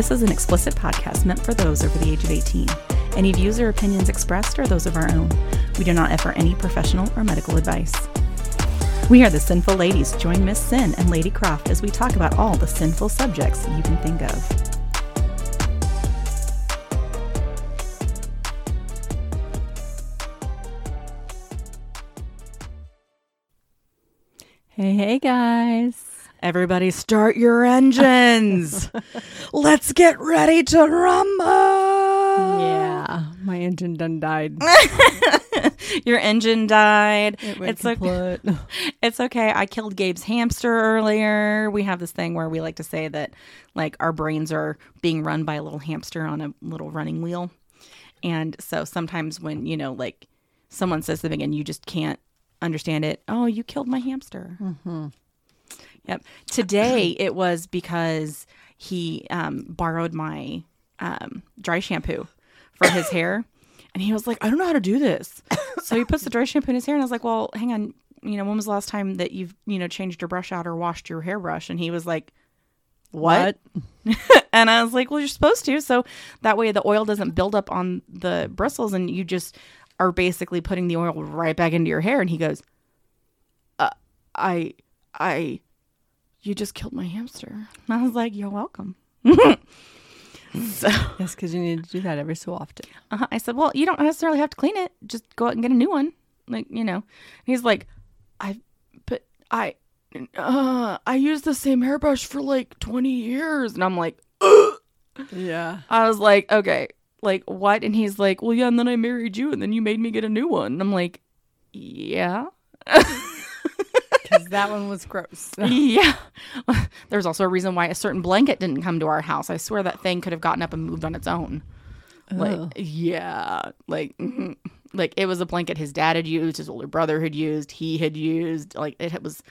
This is an explicit podcast meant for those over the age of 18. Any views or opinions expressed are those of our own. We do not offer any professional or medical advice. We are the Sinful Ladies. Join Miss Sin and Lady Croft as we talk about all the sinful subjects you can think of. Hey, hey, guys. Everybody, start your engines. Let's get ready to rumble. Yeah, my engine done died. Your engine died. It It's okay. It's okay. I killed Gabe's hamster earlier. We have this thing where we like to say that like our brains are being run by a little hamster on a little running wheel. And so sometimes when, you know, like someone says something and you just can't understand it, oh, you killed my hamster. Mm-hmm. Yep. Today it was because he um, borrowed my um, dry shampoo for his hair. And he was like, I don't know how to do this. So he puts the dry shampoo in his hair. And I was like, well, hang on. You know, when was the last time that you've, you know, changed your brush out or washed your hairbrush? And he was like, what? and I was like, well, you're supposed to. So that way the oil doesn't build up on the bristles and you just are basically putting the oil right back into your hair. And he goes, uh, I, I, you just killed my hamster. And I was like, you're welcome. so Yes, because you need to do that every so often. uh I said, well, you don't necessarily have to clean it. Just go out and get a new one. Like, you know, And he's like, I, but I, uh, I used the same hairbrush for like 20 years. And I'm like, Yeah. I was like, okay, like what? And he's like, well, yeah. And then I married you and then you made me get a new one. And I'm like, yeah. Because that one was gross. yeah. There's also a reason why a certain blanket didn't come to our house. I swear that thing could have gotten up and moved on its own. Like, Ugh. yeah. Like, mhm. like it was a blanket his dad had used, his older brother had used, he had used. Like, it was,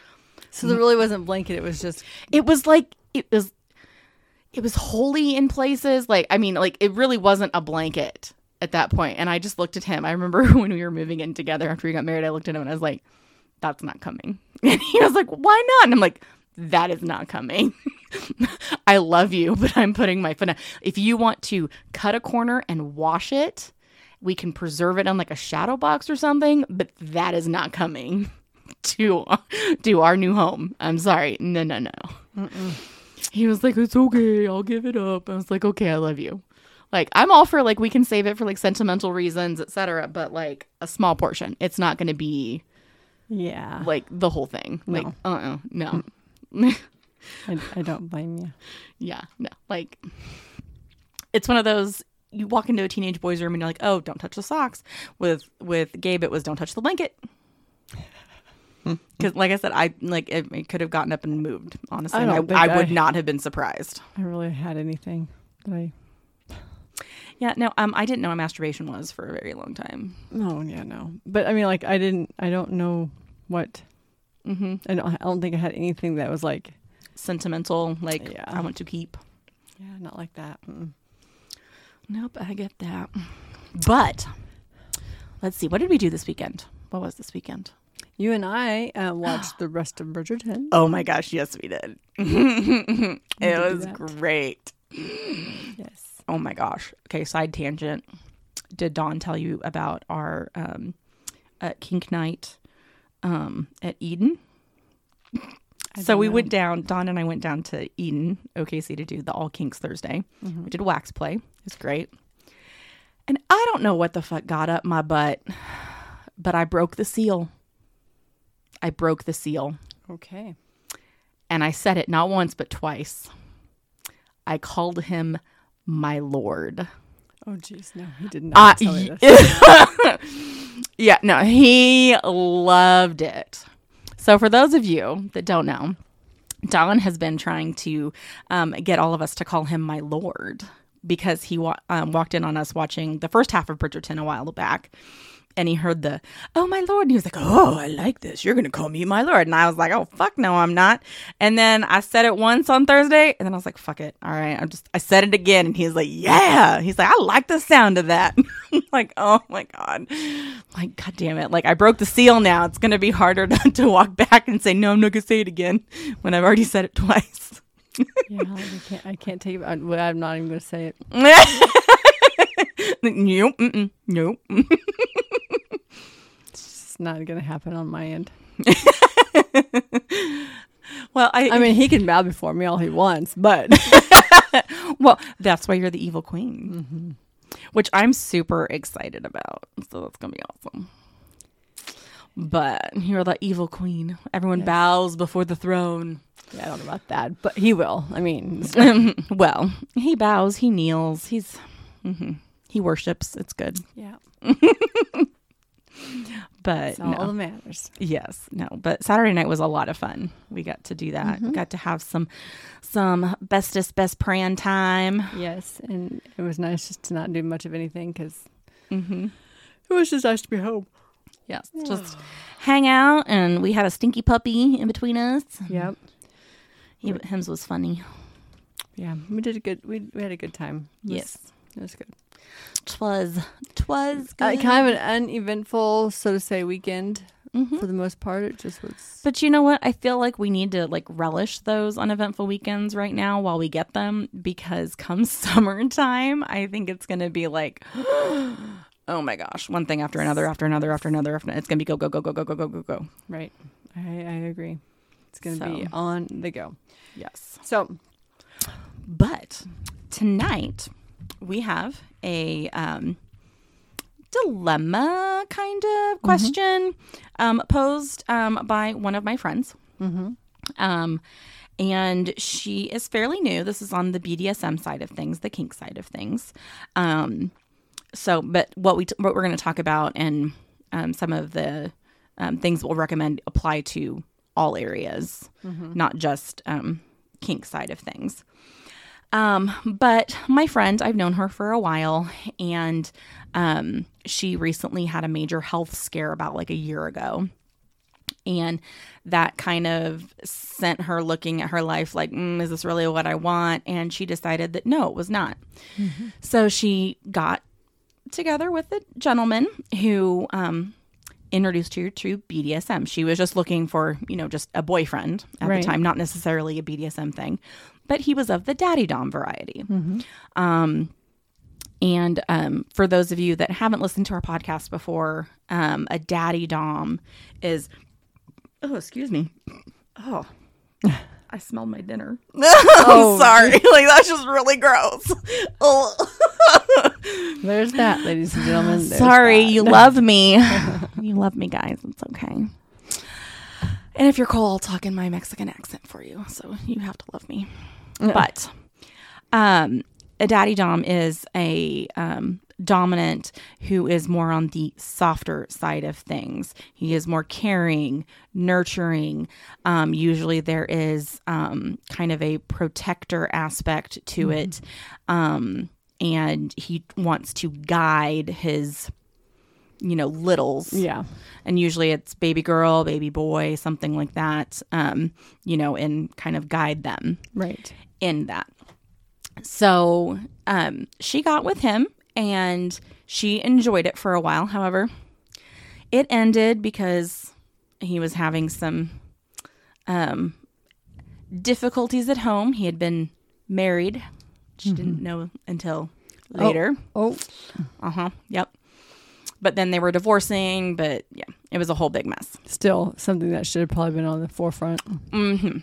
So there really wasn't blanket. It was just it was like, it was, it was holy in places. Like, I mean, like, it really wasn't a blanket at that point. And I just looked at him. I remember when we were moving in together after we got married, I looked at him and I was like, that's not coming. And he was like, why not? And I'm like, that is not coming. I love you, but I'm putting my foot down. If you want to cut a corner and wash it, we can preserve it on like a shadow box or something, but that is not coming to to our new home. I'm sorry. No, no, no. He was like, "It's okay. I'll give it up." I was like, "Okay, I love you." Like I'm all for like we can save it for like sentimental reasons, etc. But like a small portion. It's not going to be yeah. like the whole thing. Like, No. uh, uh no. I, I don't blame you. yeah, no. Like, it's one of those. You walk into a teenage boy's room and you're like, "Oh, don't touch the socks." With with Gabe, it was, "Don't touch the blanket." Because, like I said, I like it, it could have gotten up and moved. Honestly, I and I, don't think I would I- not have been surprised. I really had anything that I. Yeah, no, um, I didn't know what masturbation was for a very long time. Oh yeah, no. But I mean, like, I didn't. I don't know what. hmm I don't. I don't think I had anything that was like. Sentimental, like Yeah. I want to keep. Yeah, not like that. Mm. Nope, I get that. But let's see, what did we do this weekend? What was this weekend? You and I uh, watched the rest of Bridgerton. Oh my gosh, yes, we did. did it do was great. Yes. Oh my gosh. Okay, side tangent. Did Don tell you about our um, uh, kink night um, at Eden? So we know. went down, Don and I went down to Eden, OKC, to do the All Kinks Thursday. Mm-hmm. We did wax play. It was great. And I don't know what the fuck got up my butt, but I broke the seal. I broke the seal. Okay. And I said it not once, but twice. I called him my lord. Oh, jeez, no, he did Uh, not this. yeah, no, he loved it. So, for those of you that don't know, Don has been trying to um, get all of us to call him my lord because he wa- um, walked in on us watching the first half of Bridgerton a while back. And he heard the, oh, my lord. And he was like, oh, I like this. You're going to call me my lord. And I was like, oh, fuck no, I'm not. And then I said it once on Thursday. And then I was like, fuck it. All right. I'm just, I said it again. And he's like, yeah. He's like, I like the sound of that. Like, oh my God. Like, God damn it. Like, I broke the seal now. It's going to be harder to, to walk back and say, no, I'm not going to say it again when I've already said it twice. Yeah, I can't. I can't take it. I, I'm not even going to say it. nope. Nope. Not going to happen on my end. Well, I, I mean, he can bow before me all he wants, but well, that's why you're the evil queen, which I'm super excited about. So that's gonna be awesome. But you're the evil queen. Everyone Yes. bows before the throne. yeah, I don't know about that. But he will. I mean, well, he bows, he kneels, he's mhm. he worships. It's good, yeah, but that's all no. that matters. Yes, no, but Saturday night was a lot of fun. We got to do that. Mm-hmm. Got to have some some bestest best praying time. Yes, and it was nice just to not do much of anything because Mm-hmm. it was just nice to be home. Yes, just hang out, and we had a stinky puppy in between us. Yep. He, him's was funny. Yeah, we did a good. We we had a good time. It was- Yes, it was good. Twas twas Uh, kind of an uneventful, so to say, weekend Mhm. for the most part. It just was. But you know what? I feel like we need to like relish those uneventful weekends right now while we get them because come summertime, I think it's going to be like oh my gosh, one thing after another after another after another after it's going to be go go go go go go go go go. Right. I, I agree. It's going to be on the go. Yes. So, But tonight we have a um, dilemma kind of question um, posed um, by one of my friends. mm-hmm. Um, and she is fairly new. This is on the BDSM side of things, the kink side of things. Um, so, but what we what we're going to talk about and um, some of the um, things we'll recommend apply to all areas, not just um, kink side of things. Um, but my friend, I've known her for a while, and um, she recently had a major health scare about like a year ago. And that kind of sent her looking at her life like, mm, is this really what I want? And she decided that no, it was not. So she got together with a gentleman who um, introduced her to BDSM. She was just looking for, you know, just a boyfriend at Right. the time, not necessarily a BDSM thing, but he was of the daddy dom variety. Um, and um, for those of you that haven't listened to our podcast before, um, a daddy dom is, oh, excuse me, oh. I smelled my dinner. Oh, sorry. like that's just really gross. There's that, ladies and gentlemen. There's Sorry, that. you love me. you love me, guys. It's okay. And if you're cold, I'll talk in my Mexican accent for you. So you have to love me. But um, a daddy dom is a um, dominant who is more on the softer side of things. He is more caring, nurturing. Um, usually there is um, kind of a protector aspect to it. Um, and he wants to guide his, you know, littles Yeah. and usually it's baby girl, baby boy, something like that, um, you know, and kind of guide them Right. In that. So um, she got with him and she enjoyed it for a while. However, it ended because he was having some um, difficulties at home. He had been married. She didn't know until later. Oh, Uh huh. Yep. But then they were divorcing, but yeah, it was a whole big mess. still something that should have probably been on the forefront. hmm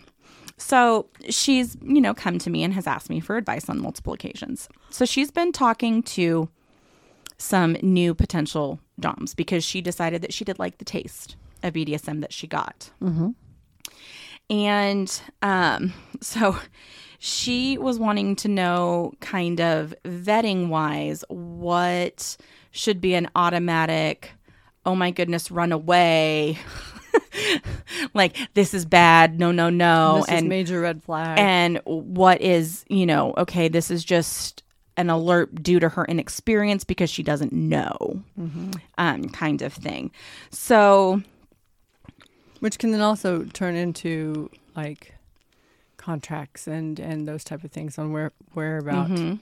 So she's, you know, come to me and has asked me for advice on multiple occasions. So she's been talking to some new potential DOMs because she decided that she did like the taste of BDSM that she got. Mm-hmm. And um, so she was wanting to know, kind of vetting wise, what should be an automatic, oh my goodness, run away. like, this is bad. No, no, no. this is and major red flag. and what is you know okay this is just an alert due to her inexperience because she doesn't know um kind of thing so which can then also turn into like contracts and and those type of things on where whereabout mhm.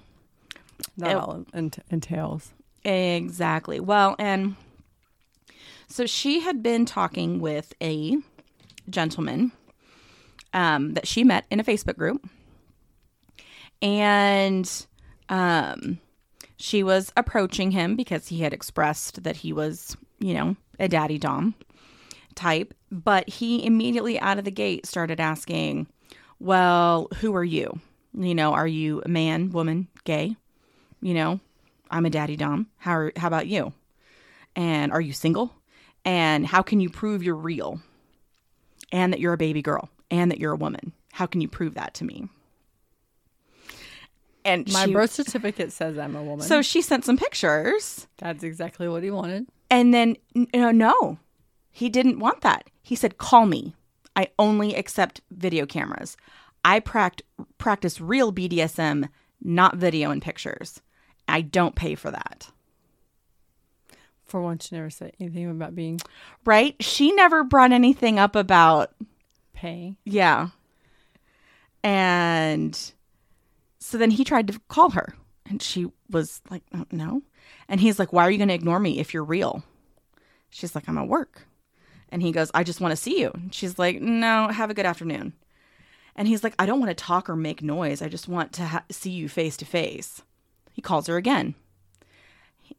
that It- all ent- entails. exactly well and so she had been talking with a gentleman um, that she met in a facebook group and um, she was approaching him because he had expressed that he was, you know, a daddy dom type. But he immediately out of the gate started asking, Well, who are you? You know, are you a man, woman, gay? You know, I'm a daddy dom. How, are, how about you? And are you single? And how can you prove you're real? And that you're a baby girl and that you're a woman? How can you prove that to me? And My she, birth certificate says I'm a woman. so she sent some pictures that's exactly what he wanted. and then no, no, he didn't want that. He said, "Call me. I only accept video cameras. I pract- practice real BDSM, not video and pictures. I don't pay for that." For once, she never said anything about being Right? She never brought anything up about pay. yeah. And so then he tried to call her, and she was like, "Oh, "No." And he's like, "Why are you going to ignore me if you're real?" She's like, "I'm at work." And he goes, "I just want to see you." And she's like, "No, have a good afternoon." And he's like, "I don't want to talk or make noise. I just want to ha- see you face to face." He calls her again.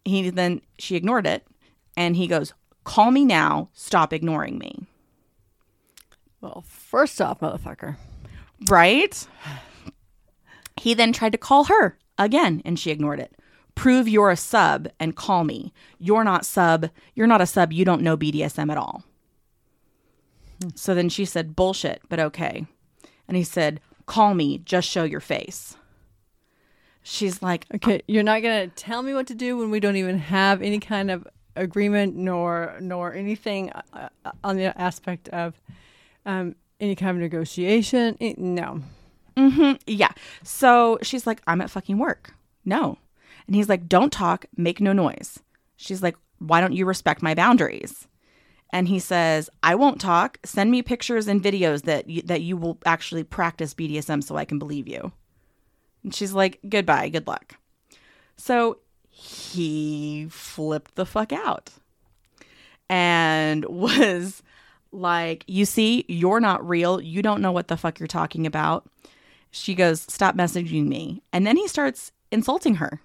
He then she ignored it, and he goes, "Call me now. Stop ignoring me." Well, first off, motherfucker. Right? He then tried to call her again and she ignored it. Prove you're a sub and call me. You're not sub. You're not a sub. You don't know BDSM at all. So then she said, bullshit, but okay. And he said, call me. Just show your face. She's like, Okay, you're not gonna tell me what to do when we don't even have any kind of agreement nor nor anything uh, uh, on the aspect of um, any kind of negotiation. Eh, no, Mm-hmm. Yeah. So she's like, I'm at fucking work. No. And he's like, don't talk, make no noise. She's like, why don't you respect my boundaries? And he says, I won't talk. Send me pictures and videos that you, that you will actually practice BDSM so I can believe you. And she's like, goodbye, good luck. So he flipped the fuck out and was like, You see, you're not real. You don't know what the fuck you're talking about. She goes, Stop messaging me. And then he starts insulting her.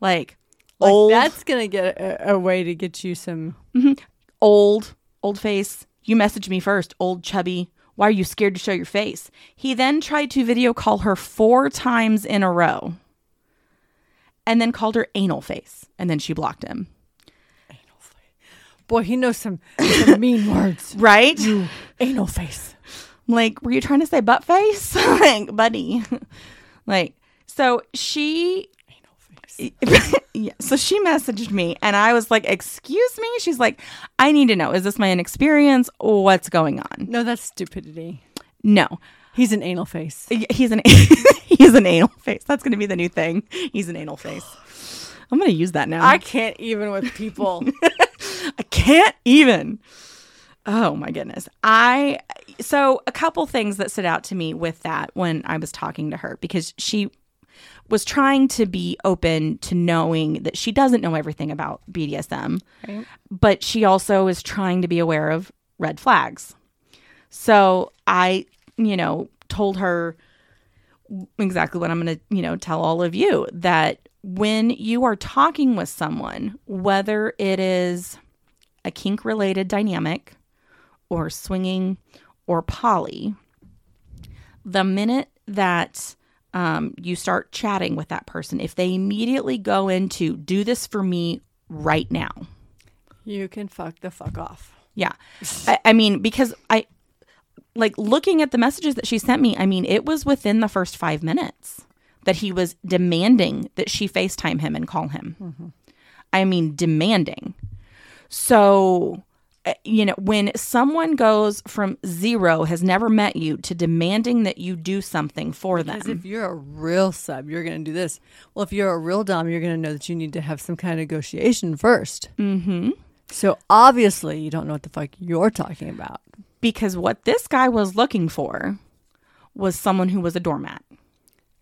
Like, like old, that's gonna get a, a way to get you some. Mm-hmm. old, old face. You message me first, old chubby. Why are you scared to show your face? He then tried to video call her four times in a row and then called her anal face. And then she blocked him. Boy, he knows some, some mean words. Right? Anal face. Like, were you trying to say butt face? like, buddy. like, so she Anal face. yeah, so she messaged me and I was like, "Excuse me?" She's like, "I need to know. Is this my inexperience? What's going on?" No, that's stupidity. No. He's an anal face. He's an he's an anal face. That's going to be the new thing. He's an anal face. I'm going to use that now. I can't even with people. I can't even. Oh my goodness. I so a couple things that stood out to me with that when I was talking to her because she was trying to be open to knowing that she doesn't know everything about BDSM, Right. but she also is trying to be aware of red flags. So I, you know, told her exactly what I'm going to, you know, tell all of you that when you are talking with someone, whether it is a kink related dynamic or swinging or poly, the minute that um, you start chatting with that person, if they immediately go into do this for me right now, you can fuck the fuck off. yeah. I, I mean, because I like looking at the messages that she sent me, I mean, it was within the first five minutes that he was demanding that she FaceTime him and call him. I mean, demanding. So, you know, when someone goes from zero, has never met you, to demanding that you do something for them. Because if you're a real sub, you're going to do this. Well, if you're a real dom, you're going to know that you need to have some kind of negotiation 1st Mm-hmm. So obviously, you don't know what the fuck you're talking about. because what this guy was looking for was someone who was a doormat.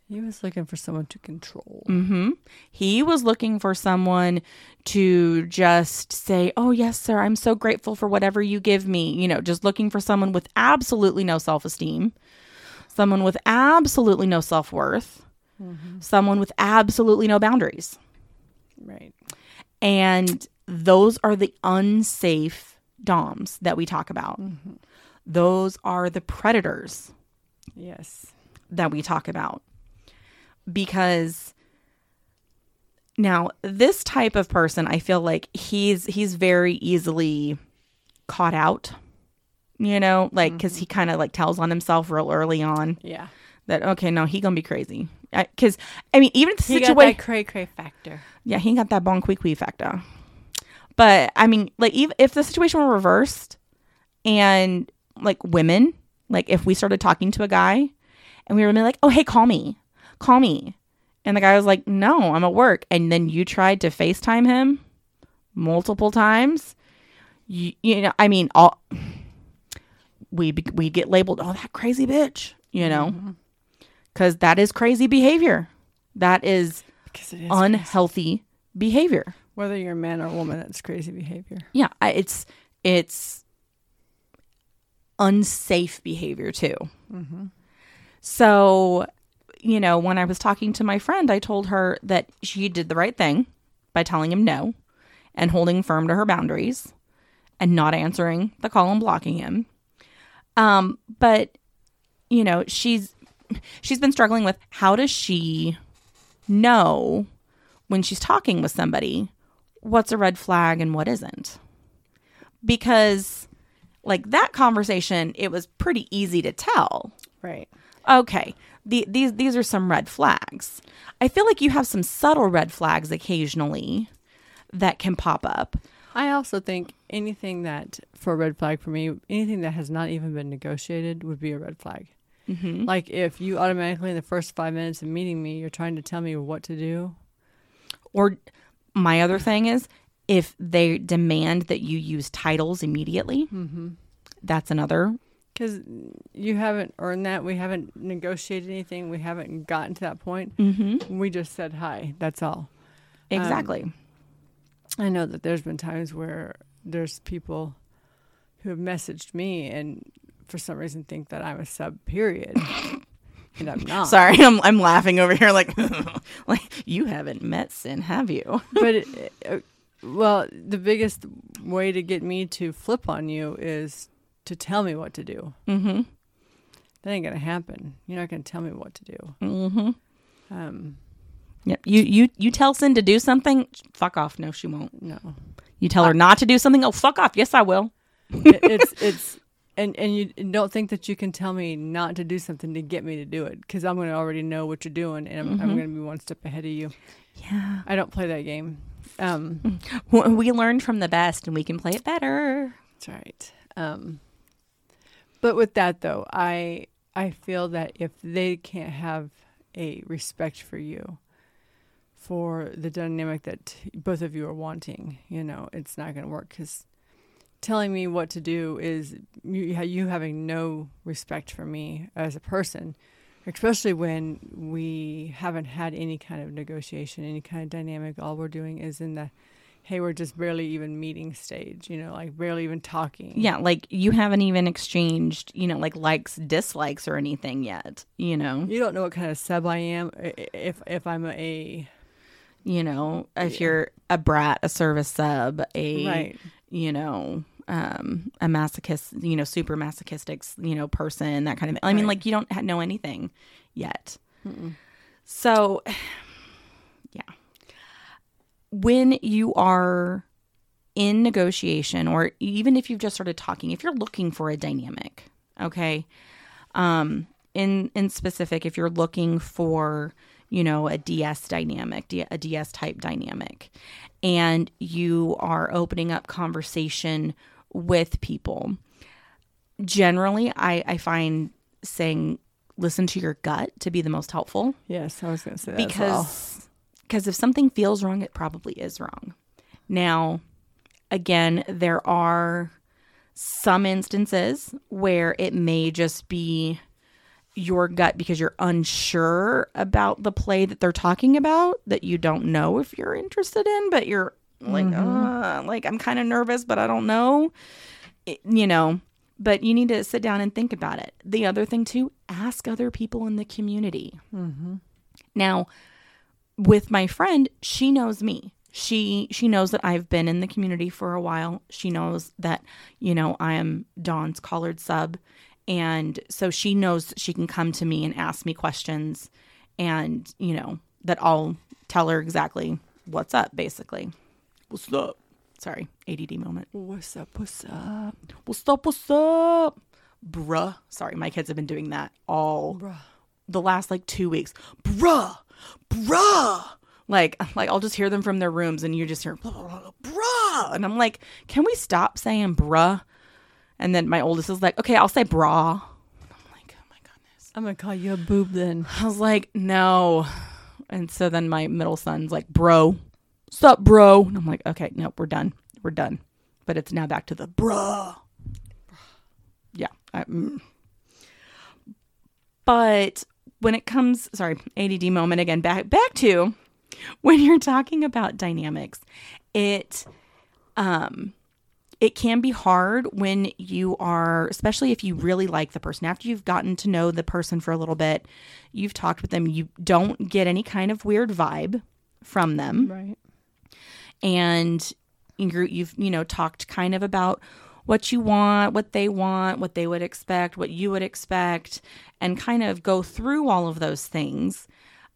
He was looking for someone to control. hmm He was looking for someone to just say, Oh, yes, sir, I'm so grateful for whatever you give me. You know, just looking for someone with absolutely no self esteem, someone with absolutely no self worth, someone with absolutely no boundaries. Right. And those are the unsafe DOMs that we talk about. Those are the predators Yes. that we talk about. Because now this type of person, I feel like he's he's very easily caught out. You know, like cuz he mm-hmm. kind of like tells on himself real early on Yeah. that okay, no, he going to be crazy. Cuz I mean, even if the situation that cray cray factor. yeah, he got that bon qui qui factor. But I mean, like, even if the situation were reversed and like women, like if we started talking to a guy and we were like, oh, hey, call me, call me. And the guy was like, no, I'm at work. And then you tried to FaceTime him multiple times. You, you know, I mean, all we we get labeled, oh, that crazy bitch, you know, mm-hmm. because that is crazy behavior. That is is unhealthy behavior. whether you're a man or a woman, that's crazy behavior. Yeah, it's it's unsafe behavior too. Mm-hmm. So, you know, when I was talking to my friend, I told her that she did the right thing by telling him no and holding firm to her boundaries and not answering the call and blocking him. Um, but you know, she's she's been struggling with how does she know when she's talking with somebody what's a red flag and what isn't. Because like that conversation, it was pretty easy to tell. Right. Okay, the, these these are some red flags. I feel like you have some subtle red flags occasionally that can pop up. I also think anything that, for a red flag for me, anything that has not even been negotiated would be a red flag. Mm-hmm. Like if you automatically, in the first five minutes of meeting me, you're trying to tell me what to do. Or my other thing is if they demand that you use titles immediately, Mm-hmm. that's another. Because you haven't earned that. We haven't negotiated anything. We haven't gotten to that point. Mm-hmm. We just said hi. That's all. Exactly. I know that there's been times where there's people who have messaged me and for some reason think that I'm a sub period. and I'm not. Sorry, I'm I'm laughing over here like like you haven't met Sin, have you? but it, uh, well, the biggest way to get me to flip on you is to tell me what to do. Mm-hmm. That ain't gonna happen. You're not gonna tell me what to do. Mm-hmm. Um, Yep. You you you tell Sin to do something, fuck off. No, she won't. no, You tell her not to do something. Oh, fuck off. Yes, I will. It- it's it's and and you don't think that you can tell me not to do something to get me to do it because I'm gonna already know what you're doing and I'm, I'm Mhm. gonna be one step ahead of you. Yeah. I don't play that game. Um, We learn from the best, and we can play it better. That's right. Um, but with that though, I I feel that if they can't have a respect for you, for the dynamic that both of you are wanting, you know, it's not going to work because telling me what to do is you, you having no respect for me as a person, especially when we haven't had any kind of negotiation, any kind of dynamic. All we're doing is in the hey, we're just barely even meeting stage, you know, like barely even talking. Yeah, like you haven't even exchanged, you know, like likes, dislikes, or anything yet. You know, You don't know what kind of sub I am. If if I'm a you know, if you're a brat, a service sub, a right, you know, um, a masochist, you know, super masochistic, you know, person, that kind of. I mean, Right. like you don't ha- know anything yet. Mm-mm. So, yeah. When you are in negotiation, or even if you've just started talking, if you're looking for a dynamic, okay, um, in in specific, if you're looking for, you know, a DS dynamic, a DS type dynamic, and you are opening up conversation with people, generally, I I find saying listen to your gut to be the most helpful. Yes, I was going to say that because because if something feels wrong it probably is wrong now again there are some instances where it may just be your gut because you're unsure about the play that they're talking about that you don't know if you're interested in but you're like uh, like i'm kind of nervous but i don't know It- you know But you need to sit down and think about it. The other thing, too, ask other people in the community. Now, with my friend, she knows me. She she knows that I've been in the community for a while. She knows that, you know, I am Don's collared sub. And so she knows she can come to me and ask me questions and, you know, that I'll tell her exactly what's up, basically. What's up? Sorry, ADD moment. What's up? What's up? What's up? What's up? Bruh. Sorry, my kids have been doing that all Bruh. the last like two weeks. Bruh. Bruh. Like, like I'll just hear them from their rooms and you just hear bruh. And I'm like, can we stop saying bruh? And then my oldest is like, okay, I'll say bra. I'm like, oh my goodness. I'm gonna call you a boob then. I was like, no. And so then my middle son's like, bro, sup, bro? And I'm like, okay, nope, we're done. We're done. But it's now back to the bruh. Yeah. I, mm. But when it comes, sorry, ADD moment again, back back to when you're talking about dynamics, it um it can be hard when you are especially if you really like the person after you've gotten to know the person for a little bit you've talked with them you don't get any kind of weird vibe from them Right. and you've you know talked kind of about what you want what they want what they would expect what you would expect and kind of go through all of those things.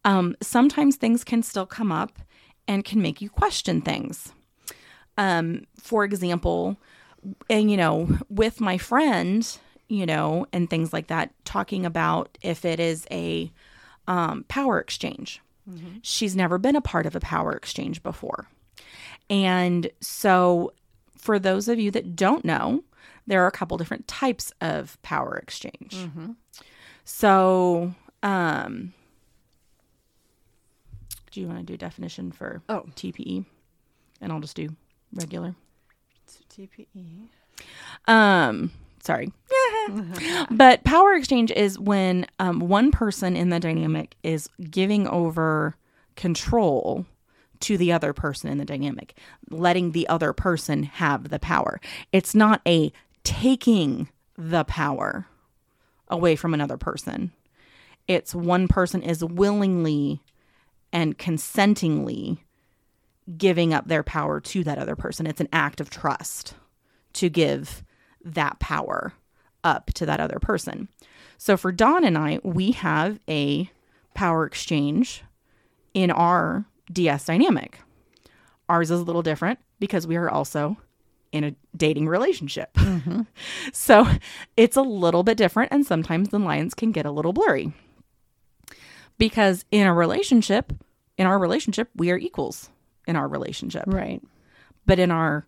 Um, sometimes things can still come up and can make you question things. Um, for example and you know with my friend you know and things like that talking about if it is a um, power exchange. She's never been a part of a power exchange before. And so, for those of you that don't know, there are a couple different types of power exchange. So, um, do you want to do definition for Oh. TPE? And I'll just do regular. So TPE. Um, sorry. but power exchange is when um, one person in the dynamic is giving over control to the other person in the dynamic, letting the other person have the power. It's not a taking the power away from another person. It's one person is willingly and consentingly giving up their power to that other person. It's an act of trust to give that power up to that other person. So for Don and I, we have a power exchange in our DS dynamic. Ours is a little different because we are also in a dating relationship. Mm-hmm. so it's a little bit different, and sometimes the lines can get a little blurry. Because in a relationship, in our relationship, we are equals in our relationship. Right. But in our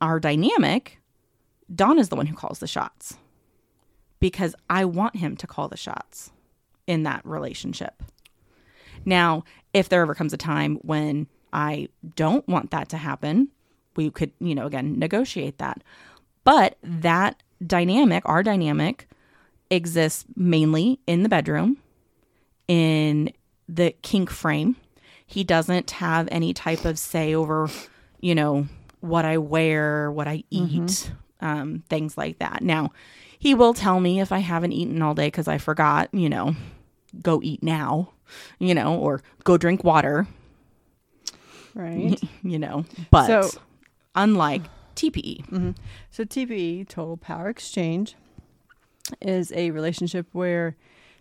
our dynamic, Don is the one who calls the shots. Because I want him to call the shots in that relationship. Now, if there ever comes a time when I don't want that to happen, we could, you know, again, negotiate that. But that dynamic, our dynamic, exists mainly in the bedroom, in the kink frame. He doesn't have any type of say over, you know, what I wear, what I eat, um, things like that. Now, he will tell me if I haven't eaten all day because I forgot, you know, go eat now, you know, or go drink water, Right. you know. But So- unlike TPE, mm-hmm. So TPE, total power exchange, is a relationship where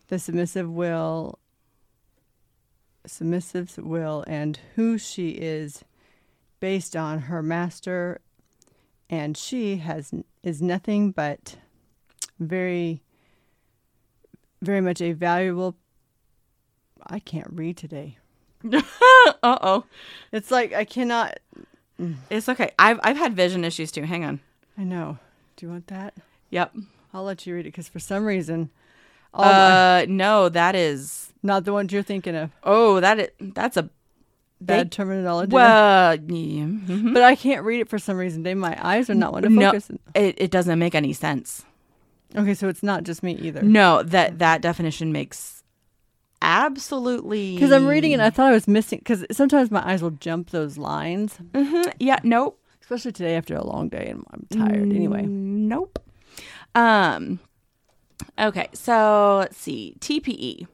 the submissive will submissive's will and who she is based on her master and she has is nothing but very very much a valuable I can't read today. uh oh, It's like I cannot it's okay. I've I've had vision issues too. Hang on. I know. Do you want that? Yep. I'll let you read it because for some reason all my- Uh, no, that is. Not the ones you're thinking of. Oh, that is. That's a. Bad They- terminology. Well, yeah, mhm. but I can't read it for some reason. They my eyes are not want to No. focus. it it doesn't make any sense. Okay, so it's not just me either. No, that that definition makes absolutely Because I'm reading it, I thought I was missing. Because sometimes my eyes will jump those lines, Mhm. Yeah, nope. especially today after a long day and I'm tired. Anyway, Nope. Um, okay, so let's see. TPE.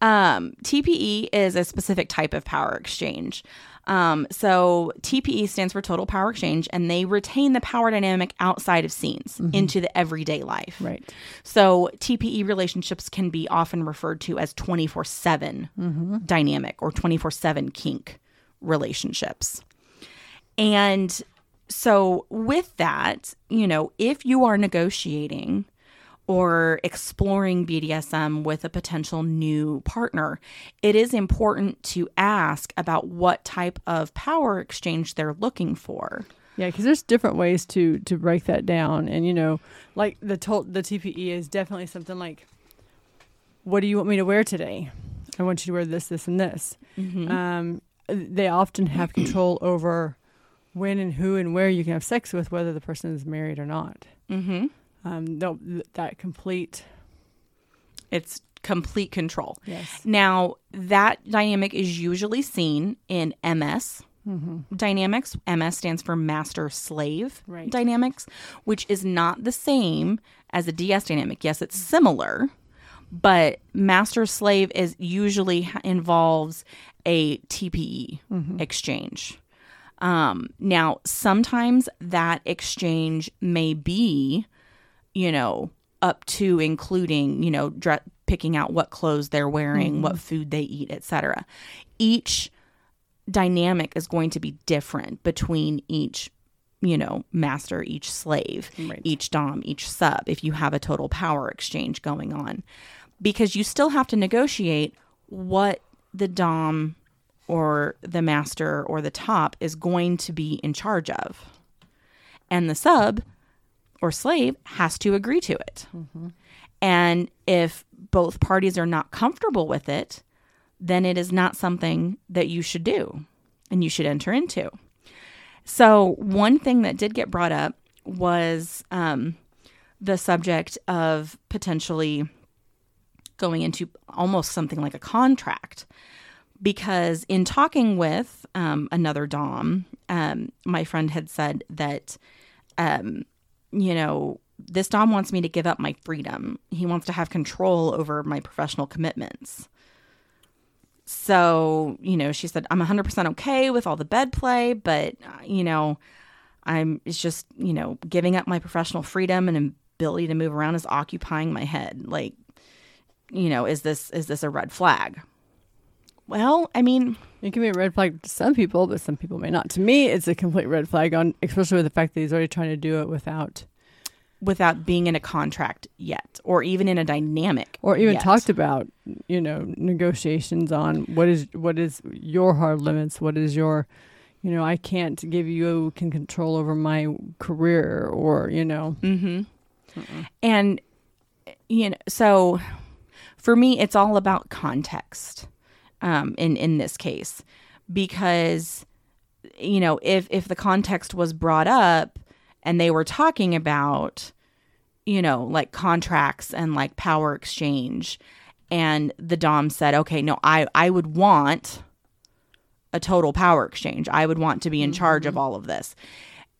Um, TPE is a specific type of power exchange. Um, so TPE stands for total power exchange, and they retain the power dynamic outside of scenes into the everyday life. Right. So TPE relationships can be often referred to as 24 7 dynamic or 24 7 kink relationships. And so, with that, you know, if you are negotiating or exploring BDSM with a potential new partner, it is important to ask about what type of power exchange they're looking for. Yeah, because there's different ways to to break that down, and you know, like the to- the TPE is definitely something like, "What do you want me to wear today? I want you to wear this, this, and this." Um, they often have control over when and who and where you can have sex with, whether the person is married or not. Mm-hmm. Um, they'll- that complete It's complete control. yes, Now, that dynamic is usually seen in MS dynamics. MS stands for master slave Right. dynamics, which is not the same as a DS dynamic. Yes, it's similar, but master slave is usually involves a TPE exchange. Um, now, sometimes that exchange may be you know, up to including, you know, dre- picking out what clothes they're wearing, what mm-hmm. food they eat, etc. Each dynamic is going to be different between each, you know, master, each slave, Right. each dom, each sub if you have a total power exchange going on. Because you still have to negotiate what the dom or the master or the top is going to be in charge of. And the sub or slave has to agree to it. And if both parties are not comfortable with it, then it is not something that you should do and you should enter into. So, one thing that did get brought up was um, the subject of potentially going into almost something like a contract. Because in talking with um, another Dom, um, my friend had said that um, you know, this Dom wants me to give up my freedom. He wants to have control over my professional commitments. So, you know, she said, I'm 100% okay with all the bed play, but, you know, I'm, it's just, you know, giving up my professional freedom and ability to move around is occupying my head. Like, you know, is this, is this a red flag? Well, I mean, it can be a red flag to some people, but some people may not. To me, it's a complete red flag on, especially with the fact that he's already trying to do it without, without being in a contract yet, or even in a dynamic, or even yet. talked about, you know, negotiations on what is what is your hard limits, what is your, you know, I can't give you can control over my career, or you know, Mm-hmm. And you know, so for me, it's all about context. Um, in in this case, because you know, if if the context was brought up and they were talking about, you know, like contracts and like power exchange, and the dom said, "Okay, no, I I would want." a total power exchange. I would want to be in charge of all of this.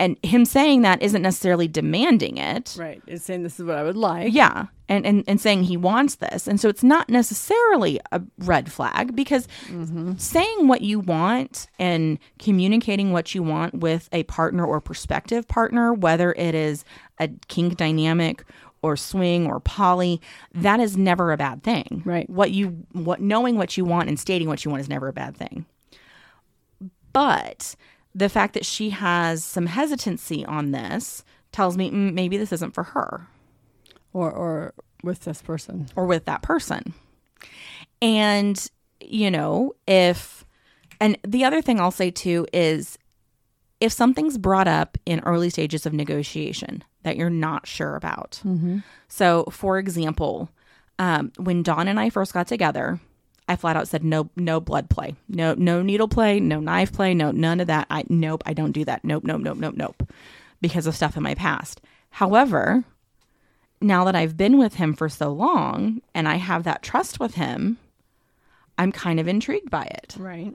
And him saying that isn't necessarily demanding it. right? It's saying this is what I would like. Yeah. And, and and saying he wants this. And so it's not necessarily a red flag because mm-hmm. saying what you want and communicating what you want with a partner or prospective partner, whether it is a kink dynamic or swing or poly, that is never a bad thing. Right. What you what knowing what you want and stating what you want is never a bad thing. But the fact that she has some hesitancy on this tells me mm, maybe this isn't for her Or or with this person. or with that person. And, you know, if, and the other thing I'll say too is if something's brought up in early stages of negotiation that you're not sure about. So, for example, um, when Don and I first got together, I flat out said no, no blood play, no, no needle play, no knife play, no none of that. I nope, I don't do that. Nope, nope, nope, nope, nope, because of stuff in my past. However, now that I've been with him for so long and I have that trust with him, I'm kind of intrigued by it. Right.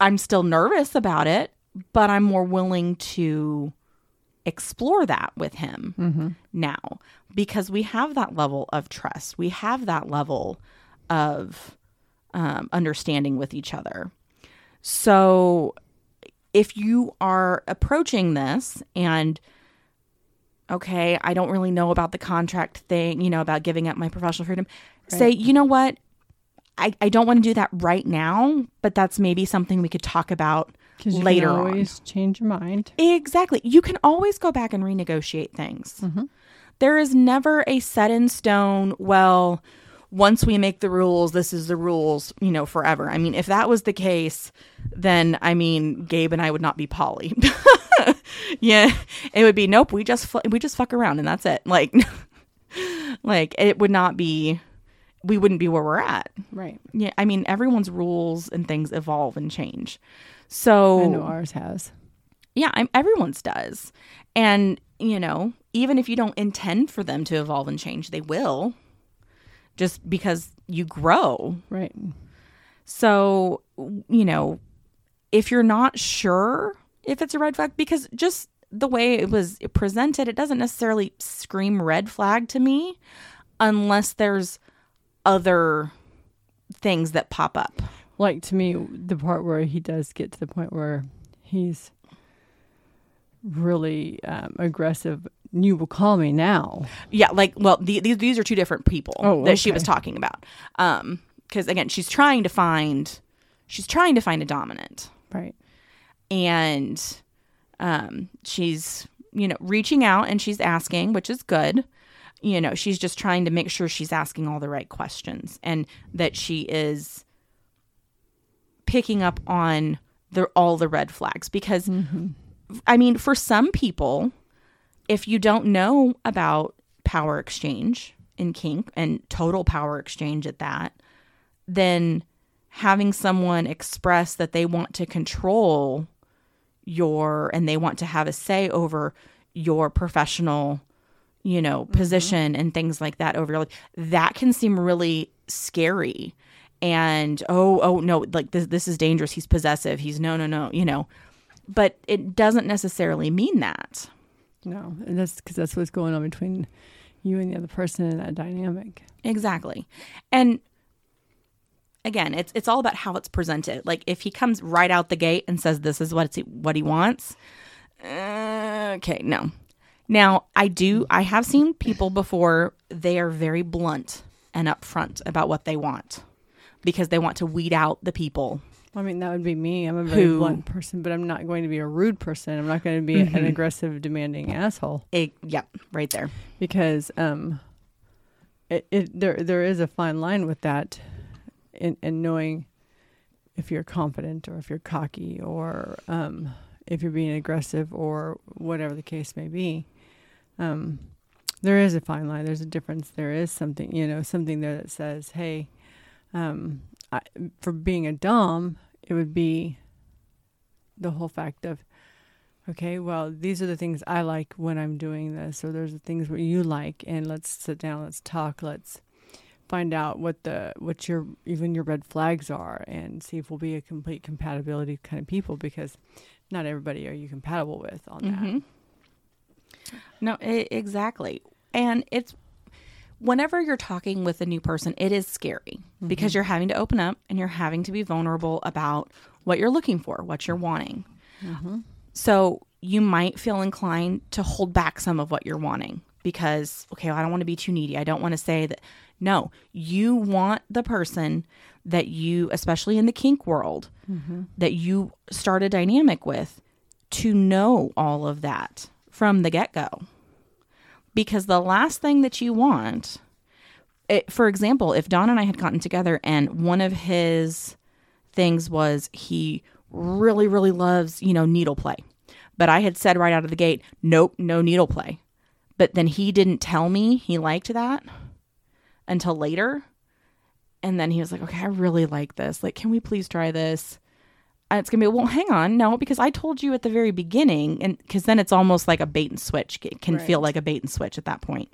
I'm still nervous about it, but I'm more willing to explore that with him mm-hmm. now because we have that level of trust. We have that level of um, understanding with each other. So if you are approaching this and okay, I don't really know about the contract thing, you know, about giving up my professional freedom, say, you know what? I, I don't want to do that right now, but that's maybe something we could talk about later can on. always change your mind. Exactly. You can always go back and renegotiate things. There is never a set in stone, well, once we make the rules, this is the rules, you know, forever. I mean, if that was the case, then I mean, Gabe and I would not be poly. yeah, it would be nope, we just fu- we just fuck around and that's it. Like like it would not be we wouldn't be where we're at. Right. Yeah, I mean, everyone's rules and things evolve and change. So I know ours has. yeah, I'm, everyone's does. And, you know, even if you don't intend for them to evolve and change, they will just because you grow. Right. So, you know, if you're not sure if it's a red flag, because just the way it was presented, it doesn't necessarily scream red flag to me unless there's other things that pop up. Like to me, the part where he does get to the point where he's really um, aggressive. You will call me now. Yeah, like well, the, these these are two different people Oh, that she okay. was talking about. Um, because again, she's trying to find, she's trying to find a dominant, Right. and um, she's you know reaching out and she's asking, which is good. You know, she's just trying to make sure she's asking all the right questions and that she is picking up on the all the red flags because I mean, for some people, if you don't know about power exchange in kink and total power exchange at that, then having someone express that they want to control your and they want to have a say over your professional, you know, mm-hmm. position and things like that over your life, that can seem really scary. And oh, oh no, like this this is dangerous. He's possessive. He's no, no, no, you know. But it doesn't necessarily mean that. No, and that's because that's what's going on between you and the other person in that dynamic. Exactly. And again, it's it's all about how it's presented. Like if he comes right out the gate and says this is what it's, what he wants, uh, okay, no. Now, I do I have seen people before they are very blunt and upfront about what they want because they want to weed out the people. I mean, that would be me. I'm a very Who- blunt person, but I'm not going to be a rude person. I'm not going to be an aggressive, demanding asshole It, yep, right there. because um, it, it there there is a fine line with that, in, in knowing if you're confident or if you're cocky or um, if you're being aggressive or whatever the case may be. Um, there is a fine line. There's a difference. There is something, you know, something there that says, "Hey, um, I, for being a dom, it would be the whole fact of, okay, well, these are the things I like when I'm doing this, or there's the things where you like, and let's sit down, let's talk, let's find out what the what your even your red flags are, and see if we'll be a complete compatibility kind of people because not everybody are you compatible with on that. Mhm. No, exactly. And it's whenever you're talking with a new person, it is scary because mm-hmm. you're having to open up and you're having to be vulnerable about what you're looking for, what you're wanting. Mm-hmm. So you might feel inclined to hold back some of what you're wanting because, okay, well, I don't want to be too needy. I don't want to say that. No, you want the person that you, especially in the kink world, mm-hmm. that you start a dynamic with to know all of that from the get go. Because the last thing that you want, it, for example, if Don and I had gotten together and one of his things was he really, really loves, you know, needle play. But I had said right out of the gate, nope, no needle play. But then he didn't tell me he liked that until later. And then he was like, okay, I really like this. Like, can we please try this? And it's gonna be well hang on no because i told you at the very beginning and because then it's almost like a bait and switch it can feel like a bait and switch at that point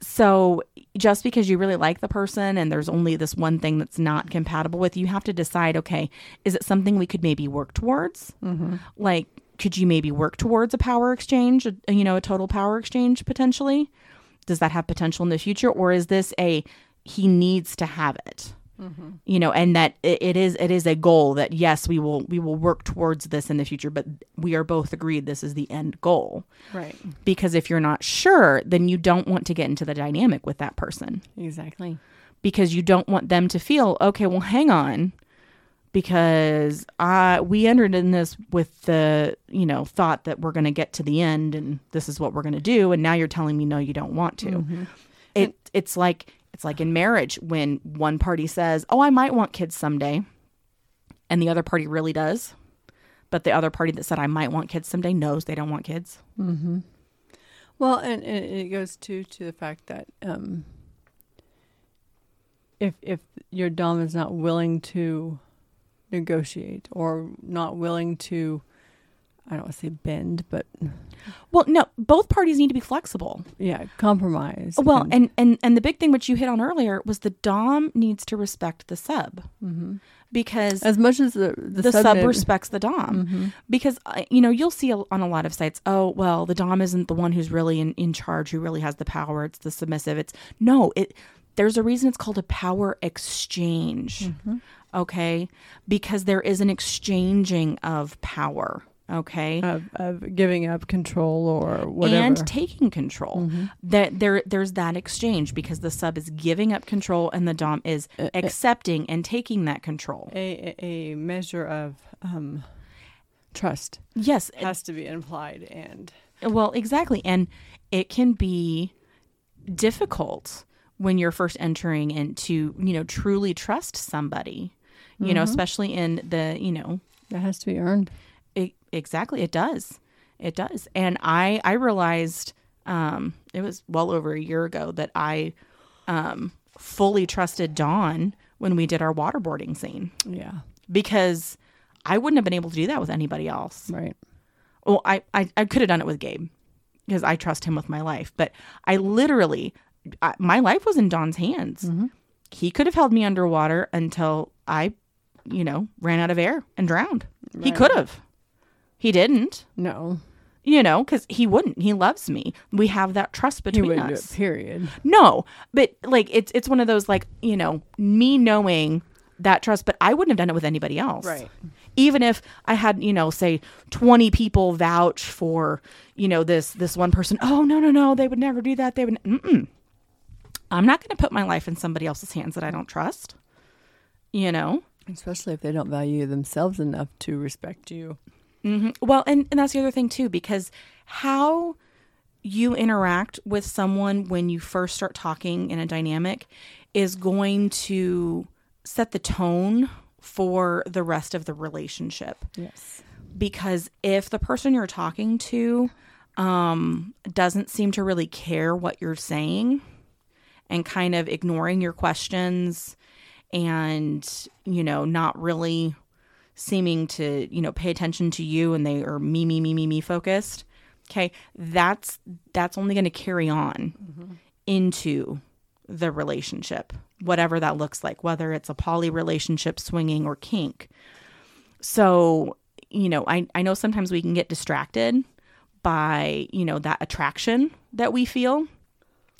so just because you really like the person and there's only this one thing that's not compatible with you have to decide okay is it something we could maybe work towards mm-hmm. like could you maybe work towards a power exchange, a, you know, a total power exchange potentially? Does that have potential in the future or is this a he needs to have it? Mm-hmm. You know, and that it, it is it is a goal that yes, we will we will work towards this in the future, but we are both agreed this is the end goal. Right. Because if you're not sure, then you don't want to get into the dynamic with that person Exactly. because you don't want them to feel okay well hang on because I we entered in this with the you know thought that we're going to get to the end and this is what we're going to do and now you're telling me no you don't want to mm-hmm. it it's like it's like in marriage when one party says oh I might want kids someday and the other party really does but the other party that said I might want kids someday knows they don't want kids. Well, and, and it goes to to the fact that um, if if your dom is not willing to negotiate or not willing to, I don't want to say bend, but well no both parties need to be flexible. Yeah, compromise. Well, and and and the big thing which you hit on earlier was the dom needs to respect the sub. Mm-hmm. Because as much as the the, the, sub subnet- respects the dom. Mm-hmm. Because uh, you know you'll see on a lot of sites oh well the dom isn't the one who's really in, in charge who really has the power it's the submissive it's no it there's a reason it's called a power exchange mm-hmm. okay? Because there is an exchanging of power okay of, of giving up control or whatever. and taking control. That there there's that exchange because the sub is giving up control and the dom is accepting and taking that control. a, a measure of um, trust Yes, has to be implied and well, exactly. And it can be difficult when you're first entering into, you know, truly trust somebody. You know, especially in the, you know, that has to be earned. Exactly it does. It does. And i i realized um it was well over a year ago that i um fully trusted Don when we did our waterboarding scene. Yeah, because i wouldn't have been able to do that with anybody else. Right. well i i, I could have done it with gabe because i trust him with my life. But i literally I, my life was in Don's hands. He could have held me underwater until i you know ran out of air and drowned. He could have he didn't No, you know, because he wouldn't. He loves me. We have that trust between us. it. Period. No, but like it's it's one of those like you know me knowing that trust, but I wouldn't have done it with anybody else. Right. Even if I had you know say twenty people vouch for you know this this one person. Oh no no no, they would never do that. They would. Mm-mm. I'm not going to put my life in somebody else's hands that I don't trust. You know. Especially if they don't value themselves enough to respect you. Hmm Well, and, and that's the other thing too, because how you interact with someone when you first start talking in a dynamic is going to set the tone for the rest of the relationship. Yes. Because if the person you're talking to um, doesn't seem to really care what you're saying and kind of ignoring your questions and, you know, not really seeming to you know pay attention to you and they are me me me me me focused. Okay that's that's only going to carry on mm-hmm. into the relationship whatever that looks like whether it's a poly relationship swinging or kink. So you know i i know sometimes we can get distracted by you know that attraction that we feel.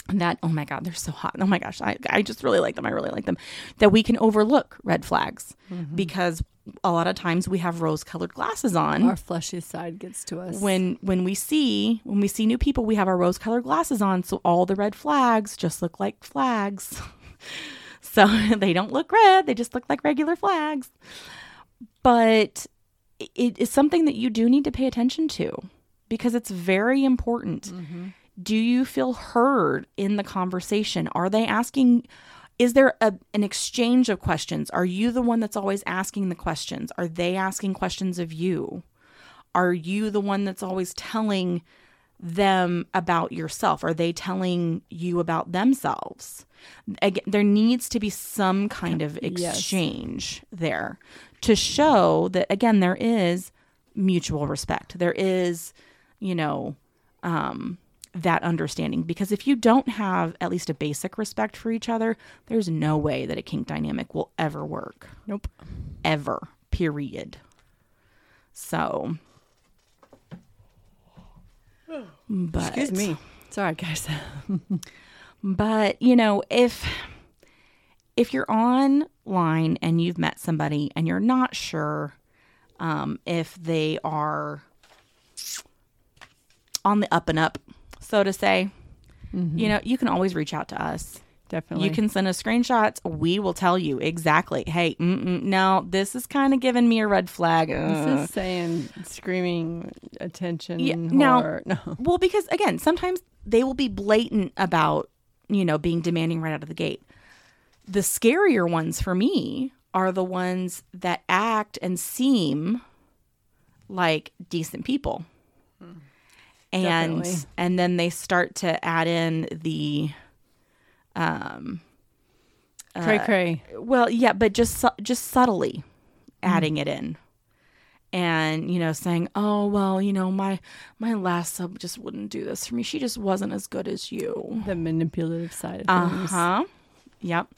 And that oh my god they're so hot. Oh my gosh I, I just really like them. I really like them. That we can overlook red flags mm-hmm. because a lot of times we have rose colored glasses on. Our fleshy side gets to us. when when we see when we see new people we have our rose colored glasses on. So all the red flags just look like flags. So they don't look red. They just look like regular flags. But it is something that you do need to pay attention to because it's very important. Mm-hmm. Do you feel heard in the conversation? Are they asking is there a, an exchange of questions? Are you the one that's always asking the questions? Are they asking questions of you? Are you the one that's always telling them about yourself? Are they telling you about themselves? Again, there needs to be some kind of Yes. exchange there to show that again there is mutual respect. There is you know um that understanding because if you don't have at least a basic respect for each other there's no way that a kink dynamic will ever work nope. ever period so But Excuse me. Sorry, guys. But, you know, if if you're online and you've met somebody and you're not sure um, if they are on the up and up, so to say, you know, you can always reach out to us. Definitely. You can send us screenshots. We will tell you exactly. Hey, no, this is kind of giving me a red flag. This Uh. is saying screaming attention. Yeah, now- no. Well, because again, sometimes they will be blatant about, you know, being demanding right out of the gate. The scarier ones for me are the ones that act and seem like decent people. And Definitely. and then they start to add in the um Cray cray. well, yeah, but just su- just subtly adding it in, and you know, saying, "Oh, well, you know, my my last sub just wouldn't do this for me. She just wasn't as good as you." The manipulative side of things Uh things. huh. Yep.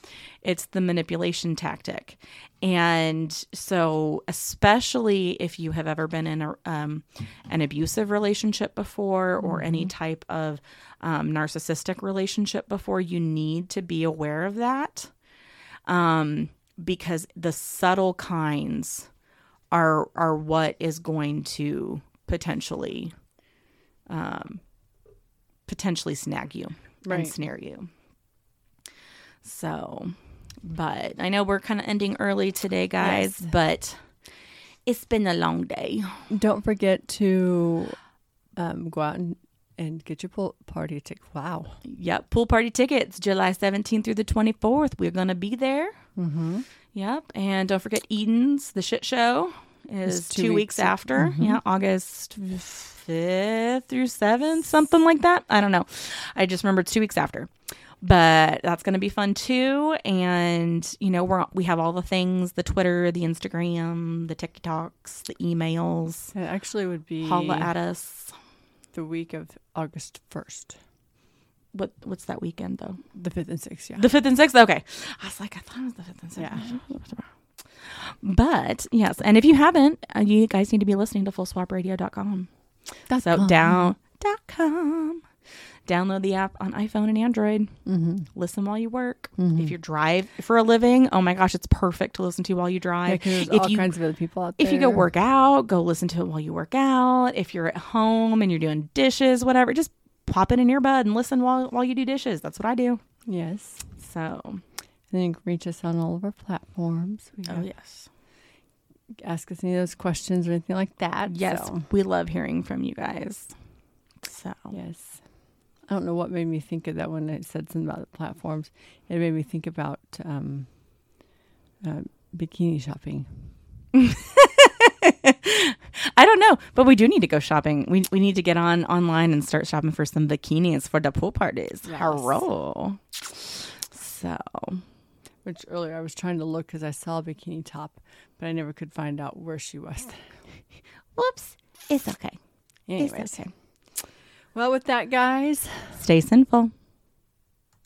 It's the manipulation tactic. And so, especially if you have ever been in a, um, an abusive relationship before or any type of um, narcissistic relationship before, you need to be aware of that um, because the subtle kinds are are what is going to potentially um, potentially snag you Right. and snare you. So, but I know we're kind of ending early today, guys, Yes. but it's been a long day. Don't forget to um, go out and, and get your pool party ticket. Wow. Yep, pool party tickets, July 17th through the 24th. We're going to be there. Mm-hmm. Yep, and don't forget Eden's The Shit Show is two, two weeks, weeks. after. Yeah, August 5th through 7th, something like that. I don't know. I just remember it's two weeks after. But that's going to be fun too. And, you know, we're, we have all the things the Twitter, the Instagram, the TikToks, the emails. It actually would be Holla at us. the week of August 1st. What What's that weekend, though? The 5th and 6th, yeah. The 5th and 6th? Okay. I was like, I thought it was the 5th and 6th. Yeah. But yes, and if you haven't, uh, you guys need to be listening to fullswapradio.com. That's So down dot com. Download the app on iPhone and Android. Mm-hmm. Listen while you work. If you drive for a living, oh my gosh, it's perfect to listen to while you Yeah, there's if all you kinds of other people out there. if you go work out, go listen to it while you work out. If you're at home and you're doing dishes, whatever, just pop it in your bud and listen while while you do dishes. That's what I do. Yes. So, And you can reach us on all of our platforms. We oh yes. Ask us any of those questions or anything like that. Yes, so, we love hearing from you guys. So, yes. I don't know what made me think of that when I said something about the platforms. It made me think about um, uh, bikini shopping. I don't know, but we do need to go shopping. We we need to get on online and start shopping for some bikinis for the pool parties. Yes. Hello. So, Which earlier I was trying to look because I saw a bikini top, but I never could find out where she was. whoops, it's okay. Anyways, It's okay. Well, with that, guys, Stay sinful.